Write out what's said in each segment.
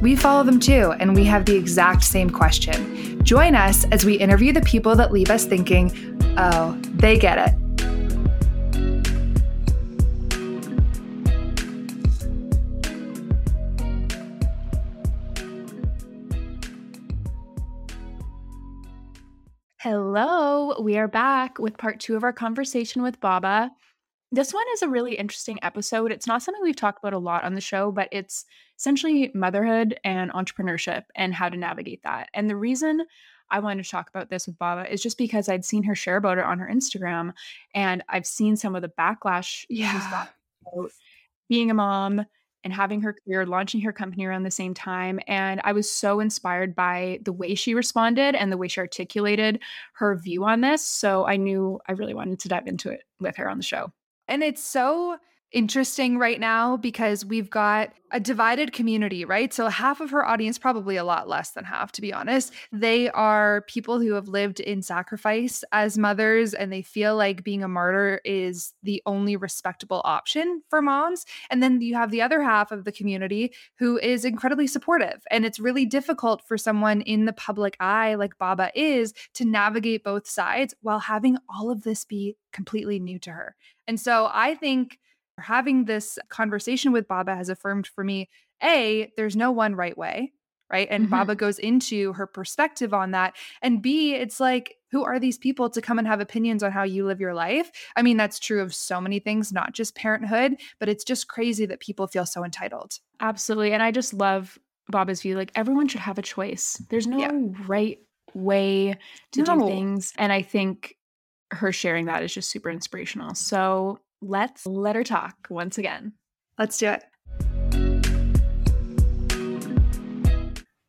we follow them too, and we have the exact same question. Join us as we interview the people that leave us thinking, oh, they get it. Hello, we are back with part two of our conversation with Babba. This one is a really interesting episode. It's not something we've talked about a lot on the show, but it's essentially motherhood and entrepreneurship and how to navigate that. And the reason I wanted to talk about this with Babba is just because I'd seen her share about it on her Instagram and I've seen some of the backlash Yeah. she's got about being a mom and having her career, launching her company around the same time. And I was so inspired by the way she responded and the way she articulated her view on this. So I knew I really wanted to dive into it with her on the show. And it's so interesting right now because we've got a divided community, right? So half of her audience, probably a lot less than half, to be honest, they are people who have lived in sacrifice as mothers and they feel like being a martyr is the only respectable option for moms. And then you have the other half of the community who is incredibly supportive. And it's really difficult for someone in the public eye, like Babba is, to navigate both sides while having all of this be completely new to her. And so I think having this conversation with Babba has affirmed for me A, there's no one right way, right? And Mhm. Babba goes into her perspective on that. And B, it's like, who are these people to come and have opinions on how you live your life? I mean, that's true of so many things, not just parenthood, but it's just crazy that people feel so entitled. Absolutely. And I just love Babba's view. Like everyone should have a choice. There's no Yeah. right way to do things. And I think her sharing that is just super inspirational. So let's let her talk once again. Let's do it.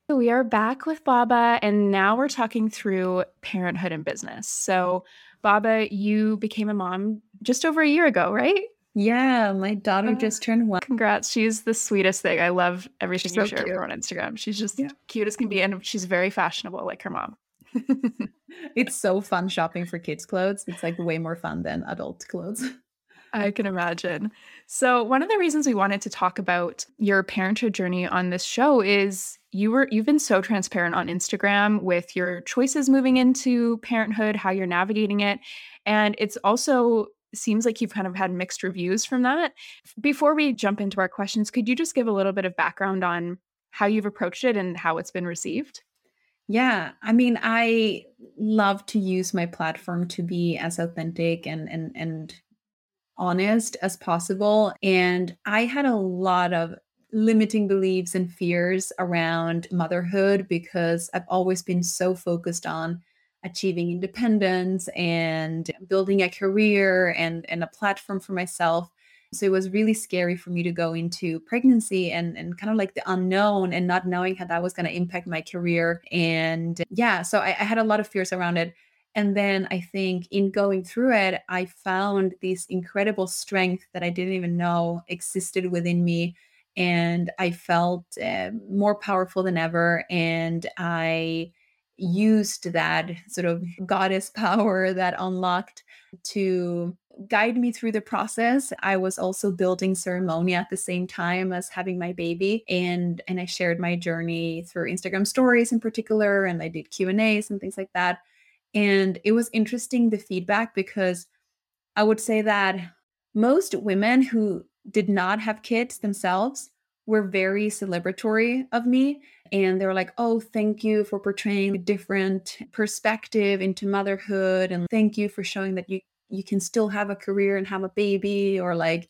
We are back with Babba, and now we're talking through parenthood and business. So, Babba, you became a mom just over a year ago, right? Yeah, my daughter Uh, just turned one. Congrats. She's the sweetest thing. I love everything She's you so share with cute. her on Instagram. She's just Yeah. cute as can be, and she's very fashionable like her mom. It's so fun shopping for kids' clothes. It's like way more fun than adult clothes. I can imagine. So one of the reasons we wanted to talk about your parenthood journey on this show is you were you've been so transparent on Instagram with your choices moving into parenthood, how you're navigating it, and it's also seems like you've kind of had mixed reviews from that. Before we jump into our questions, could you just give a little bit of background on how you've approached it and how it's been received? Yeah, I mean, I love to use my platform to be as authentic and and and honest as possible. And I had a lot of limiting beliefs and fears around motherhood because I've always been so focused on achieving independence and building a career and and a platform for myself. So it was really scary for me to go into pregnancy and and kind of like the unknown and not knowing how that was going to impact my career. And yeah, so I, I had a lot of fears around it. And then I think in going through it, I found this incredible strength that I didn't even know existed within me. And I felt uh, more powerful than ever. And I used that sort of goddess power that unlocked to guide me through the process. I was also building ceremony at the same time as having my baby and and I shared my journey through Instagram stories in particular and I did Q&As and things like that. And it was interesting the feedback because I would say that most women who did not have kids themselves were very celebratory of me and they were like oh thank you for portraying a different perspective into motherhood and thank you for showing that you you can still have a career and have a baby or like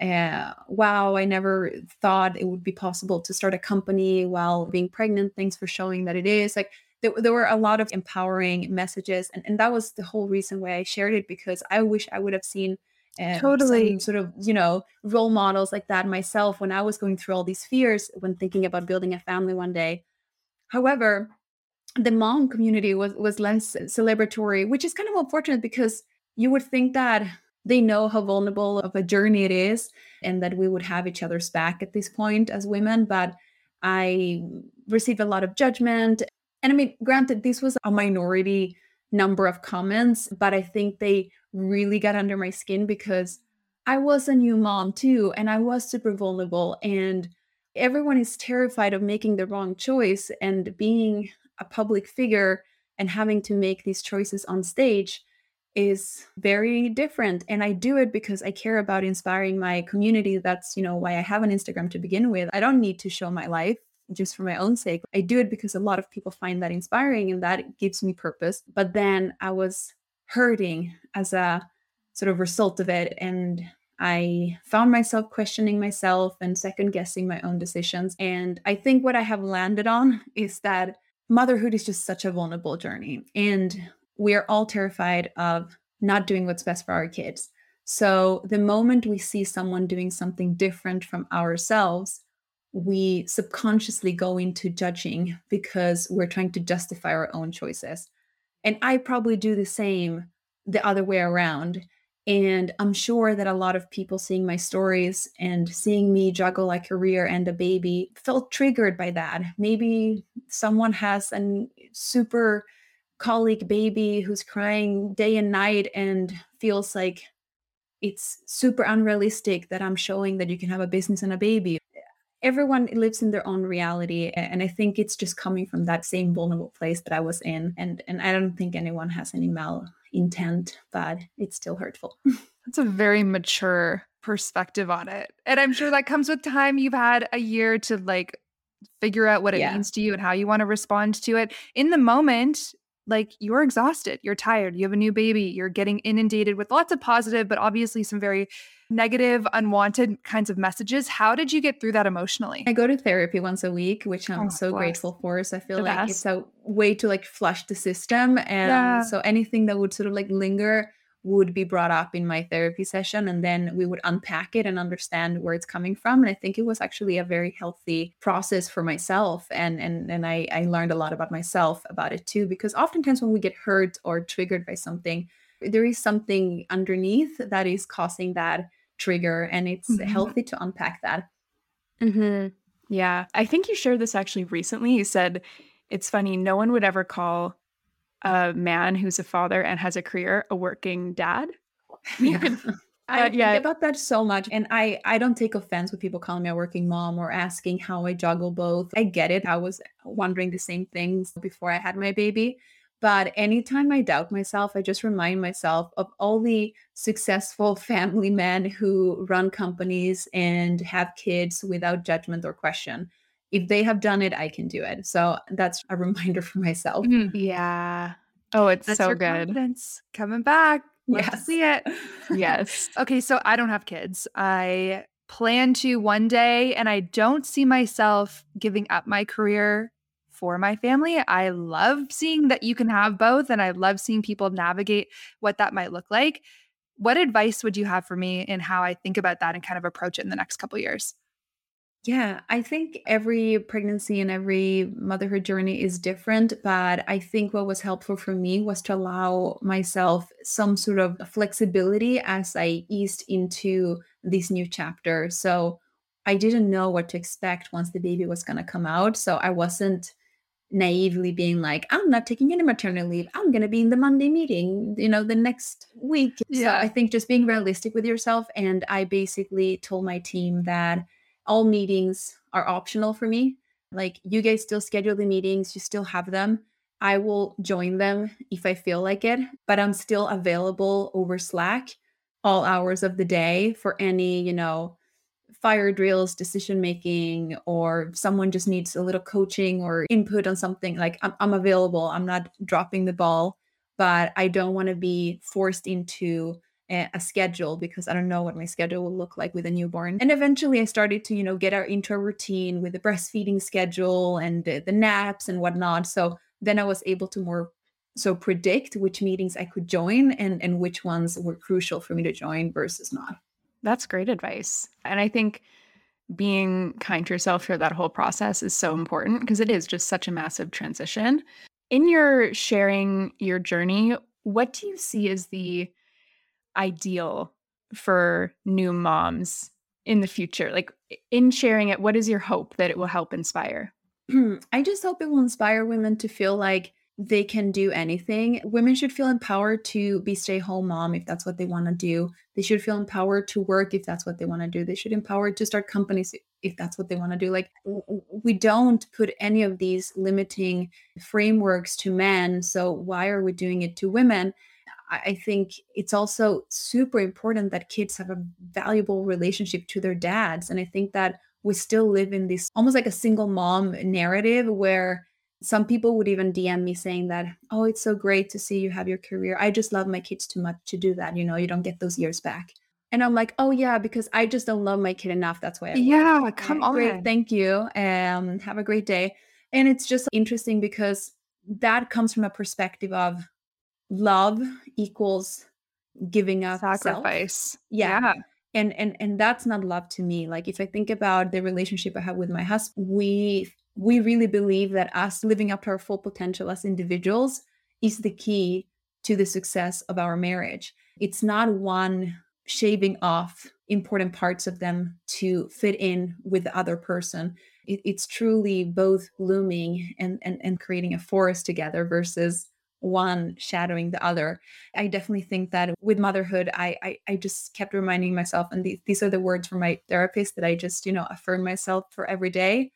uh, wow i never thought it would be possible to start a company while being pregnant thanks for showing that it is like there, there were a lot of empowering messages and, and that was the whole reason why i shared it because i wish i would have seen um, Totally. some sort of you know role models like that myself when i was going through all these fears when thinking about building a family one day however the mom community was was less celebratory, which is kind of unfortunate because you would think that they know how vulnerable of a journey it is and that we would have each other's back at this point as women, but I received a lot of judgment. And I mean, granted, this was a minority number of comments, but I think they really got under my skin because I was a new mom too, and I was super vulnerable. And everyone is terrified of making the wrong choice and being a public figure and having to make these choices on stage is very different and i do it because i care about inspiring my community that's you know why i have an instagram to begin with i don't need to show my life just for my own sake i do it because a lot of people find that inspiring and that gives me purpose but then i was hurting as a sort of result of it and I found myself questioning myself and second guessing my own decisions. And I think what I have landed on is that motherhood is just such a vulnerable journey. And we are all terrified of not doing what's best for our kids. So the moment we see someone doing something different from ourselves, we subconsciously go into judging because we're trying to justify our own choices. And I probably do the same the other way around. And I'm sure that a lot of people seeing my stories and seeing me juggle a career and a baby felt triggered by that. Maybe someone has a super colic baby who's crying day and night and feels like it's super unrealistic that I'm showing that you can have a business and a baby. Everyone lives in their own reality and I think it's just coming from that same vulnerable place that I was in and and I don't think anyone has any mal intent, but it's still hurtful. That's a very mature perspective on it. And I'm sure that comes with time. You've had a year to like figure out what it yeah. means to you and how you want to respond to it. In the moment, like you're exhausted, you're tired, you have a new baby, you're getting inundated with lots of positive, but obviously some very negative, unwanted kinds of messages. How did you get through that emotionally? I go to therapy once a week, which I'm oh, so grateful for. So I feel the like best. it's a way to like flush the system. And yeah. so anything that would sort of like linger would be brought up in my therapy session and then we would unpack it and understand where it's coming from and i think it was actually a very healthy process for myself and and and i i learned a lot about myself about it too because oftentimes when we get hurt or triggered by something there is something underneath that is causing that trigger and it's mm-hmm. healthy to unpack that mm-hmm. yeah i think you shared this actually recently you said it's funny no one would ever call a man who's a father and has a career a working dad. Yeah. I yeah. think about that so much. And I, I don't take offense with people calling me a working mom or asking how I juggle both. I get it. I was wondering the same things before I had my baby. But anytime I doubt myself, I just remind myself of all the successful family men who run companies and have kids without judgment or question if they have done it, I can do it. So that's a reminder for myself. Mm-hmm. Yeah. Oh, it's that's so good. Confidence coming back. Yes. see it. yes. Okay. So I don't have kids. I plan to one day, and I don't see myself giving up my career for my family. I love seeing that you can have both, and I love seeing people navigate what that might look like. What advice would you have for me in how I think about that and kind of approach it in the next couple years? Yeah, I think every pregnancy and every motherhood journey is different, but I think what was helpful for me was to allow myself some sort of flexibility as I eased into this new chapter. So I didn't know what to expect once the baby was going to come out. So I wasn't naively being like, I'm not taking any maternity leave. I'm going to be in the Monday meeting, you know, the next week. Yeah. So I think just being realistic with yourself. And I basically told my team that all meetings are optional for me. Like you guys still schedule the meetings, you still have them. I will join them if I feel like it, but I'm still available over Slack all hours of the day for any, you know, fire drills, decision making, or someone just needs a little coaching or input on something. Like I'm, I'm available. I'm not dropping the ball, but I don't want to be forced into Eh, a schedule because I don't know what my schedule will look like with a newborn. And eventually I started to, you know, get our into a routine with the breastfeeding schedule and the, the naps and whatnot. So then I was able to more so predict which meetings I could join and and which ones were crucial for me to join versus not. That's great advice. And I think being kind to yourself through that whole process is so important because it is just such a massive transition. In your sharing your journey, what do you see as the ideal for new moms in the future? Like in sharing it, what is your hope that it will help inspire? I just hope it will inspire women to feel like they can do anything. Women should feel empowered to be stay home mom if that's what they want to do. They should feel empowered to work if that's what they want to do. They should empowered to start companies if that's what they want to do. Like we don't put any of these limiting frameworks to men. So why are we doing it to women? I think it's also super important that kids have a valuable relationship to their dads. And I think that we still live in this almost like a single mom narrative where some people would even DM me saying that, oh, it's so great to see you have your career. I just love my kids too much to do that. You know, you don't get those years back. And I'm like, oh yeah, because I just don't love my kid enough. That's why. I yeah, work. come on. Great, thank you. Um, have a great day. And it's just interesting because that comes from a perspective of love equals giving up sacrifice. Yeah. yeah. And and and that's not love to me. Like if I think about the relationship I have with my husband, we we really believe that us living up to our full potential as individuals is the key to the success of our marriage. It's not one shaving off important parts of them to fit in with the other person. It, it's truly both blooming and, and, and creating a forest together versus one shadowing the other. I definitely think that with motherhood, I I, I just kept reminding myself, and these, these are the words from my therapist that I just, you know, affirm myself for every day.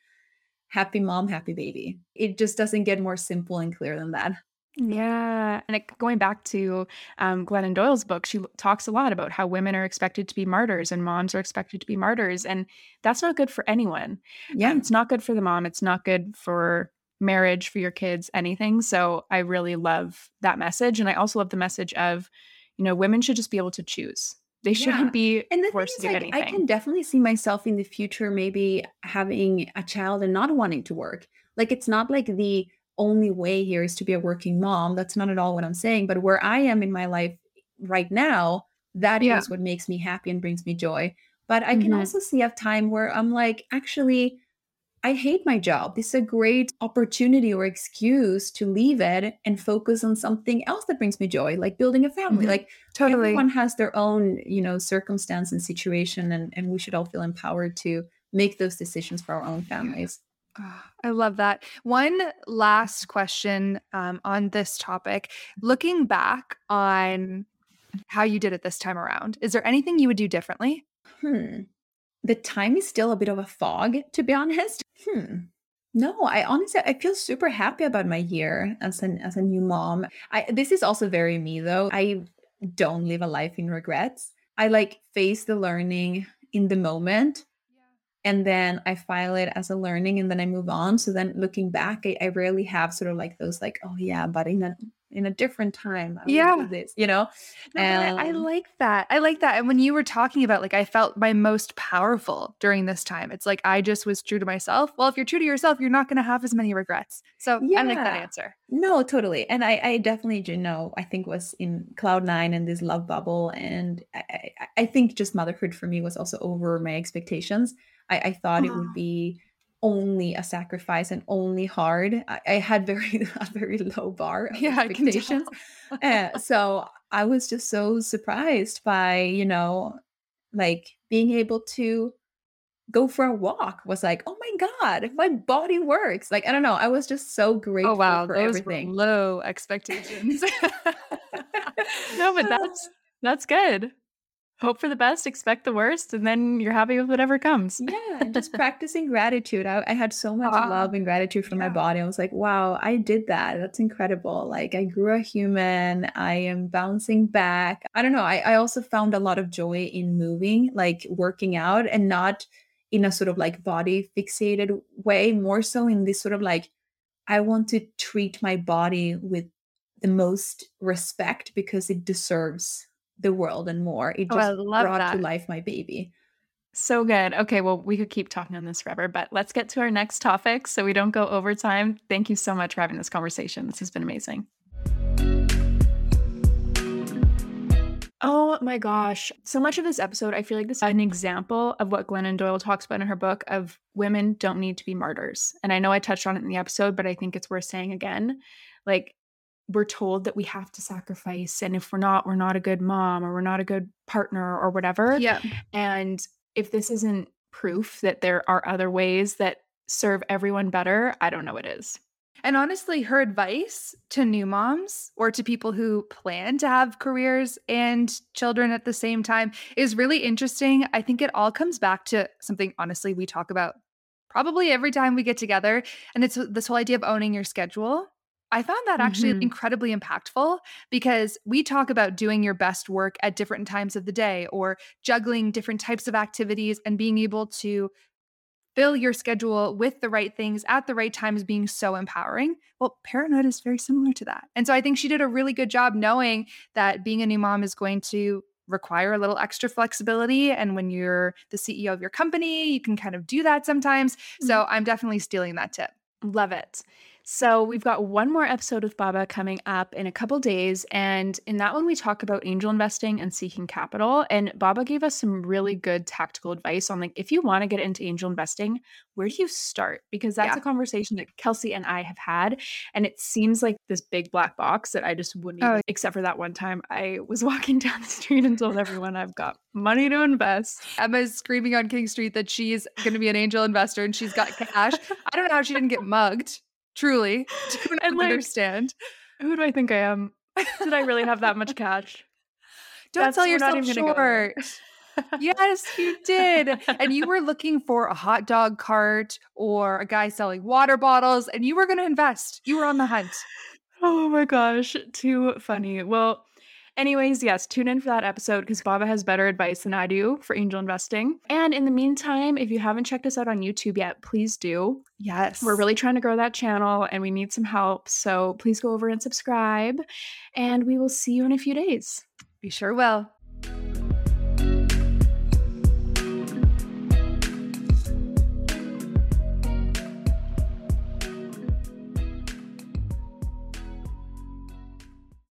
Happy mom, happy baby. It just doesn't get more simple and clear than that. Yeah. And it, going back to um, Glennon Doyle's book, she talks a lot about how women are expected to be martyrs and moms are expected to be martyrs. And that's not good for anyone. Yeah. Um, it's not good for the mom. It's not good for marriage, for your kids, anything. So I really love that message. And I also love the message of, you know, women should just be able to choose. They shouldn't yeah. be and the forced to do like, anything. I can definitely see myself in the future maybe having a child and not wanting to work. Like it's not like the only way here is to be a working mom. That's not at all what I'm saying. But where I am in my life right now, that yeah. is what makes me happy and brings me joy. But I can mm-hmm. also see a time where I'm like, actually, I hate my job. This is a great opportunity or excuse to leave it and focus on something else that brings me joy, like building a family. Mm-hmm. Like totally everyone has their own, you know, circumstance and situation and, and we should all feel empowered to make those decisions for our own families. Oh, I love that. One last question um, on this topic. Looking back on how you did it this time around, is there anything you would do differently? Hmm the time is still a bit of a fog, to be honest. Hmm. No, I honestly I feel super happy about my year as an as a new mom. I this is also very me though. I don't live a life in regrets. I like face the learning in the moment and then I file it as a learning and then I move on. So then looking back, I, I rarely have sort of like those like, oh yeah, but in a in a different time, I yeah, this, you know. No, and I, I um like that. I like that. And when you were talking about like, I felt my most powerful during this time. It's like I just was true to myself. Well, if you're true to yourself, you're not going to have as many regrets. So yeah. I like that answer. No, totally. And I, I definitely, you know, I think was in cloud nine and this love bubble, and I, I think just motherhood for me was also over my expectations. I, I thought it would uh-huh. be only a sacrifice and only hard. I, I had very a very low bar of yeah, expectations. uh, so I was just so surprised by, you know, like being able to go for a walk was like, oh my God, my body works. Like, I don't know. I was just so grateful oh, wow. for Those everything. low expectations. no, but that's that's good hope for the best, expect the worst, and then you're happy with whatever comes. yeah, just practicing gratitude. I, I, had so much love and gratitude for yeah. my body. I was like, wow, I did that. That's incredible. Like I grew a human. I am bouncing back. I don't know. I, I also found a lot of joy in moving, like working out, and not in a sort of like body fixated way, more so in this sort of like, I want to treat my body with the most respect because it deserves the world and more. It oh, just oh, brought that. to life my baby. So good. Okay, well, we could keep talking on this forever, but let's get to our next topic so we don't go over time. Thank you so much for having this conversation. This has been amazing. Oh my gosh. So much of this episode, I feel like this is an example of what Glennon Doyle talks about in her book of women don't need to be martyrs. And I know I touched on it in the episode, but I think it's worth saying again. Like, we're told that we have to sacrifice. And if we're not, we're not a good mom or we're not a good partner or whatever. Yeah. And if this isn't proof that there are other ways that serve everyone better, I don't know what is. And honestly, her advice to new moms or to people who plan to have careers and children at the same time is really interesting. I think it all comes back to something, honestly, we talk about probably every time we get together. And it's this whole idea of owning your schedule. I found that actually Mhm. incredibly impactful because we talk about doing your best work at different times of the day or juggling different types of activities and being able to fill your schedule with the right things at the right times being so empowering. Well, parenthood is very similar to that. And so I think she did a really good job knowing that being a new mom is going to require a little extra flexibility. And when you're the CEO of your company, you can kind of do that sometimes. So I'm definitely stealing that tip. Love it. So we've got one more episode with Babba coming up in a couple days. And in that one, we talk about angel investing and seeking capital. And Babba gave us some really good tactical advice on like, if you want to get into angel investing, where do you start? Because that's Yeah. a conversation that Kelsey and I have had. And it seems like this big black box that I just wouldn't, Oh. even, except for that one time I was walking down the street and told everyone I've got money to invest. Emma's screaming on King Street that she's going to be an angel investor and she's got cash. I don't know how she didn't get mugged. Truly, do not like, understand. Who do I think I am? Did I really have that much cash? Don't That's- sell yourself even gonna go there. short. yes, you did. And you were looking for a hot dog cart or a guy selling water bottles, and you were going to invest. You were on the hunt. Oh my gosh, too funny. Well, anyways, yes, tune in for that episode because Babba has better advice than I do for angel investing. And in the meantime, if you haven't checked us out on YouTube yet, please do. Yes. We're really trying to grow that channel and we need some help. So please go over and subscribe. And we will see you in a few days. We sure will.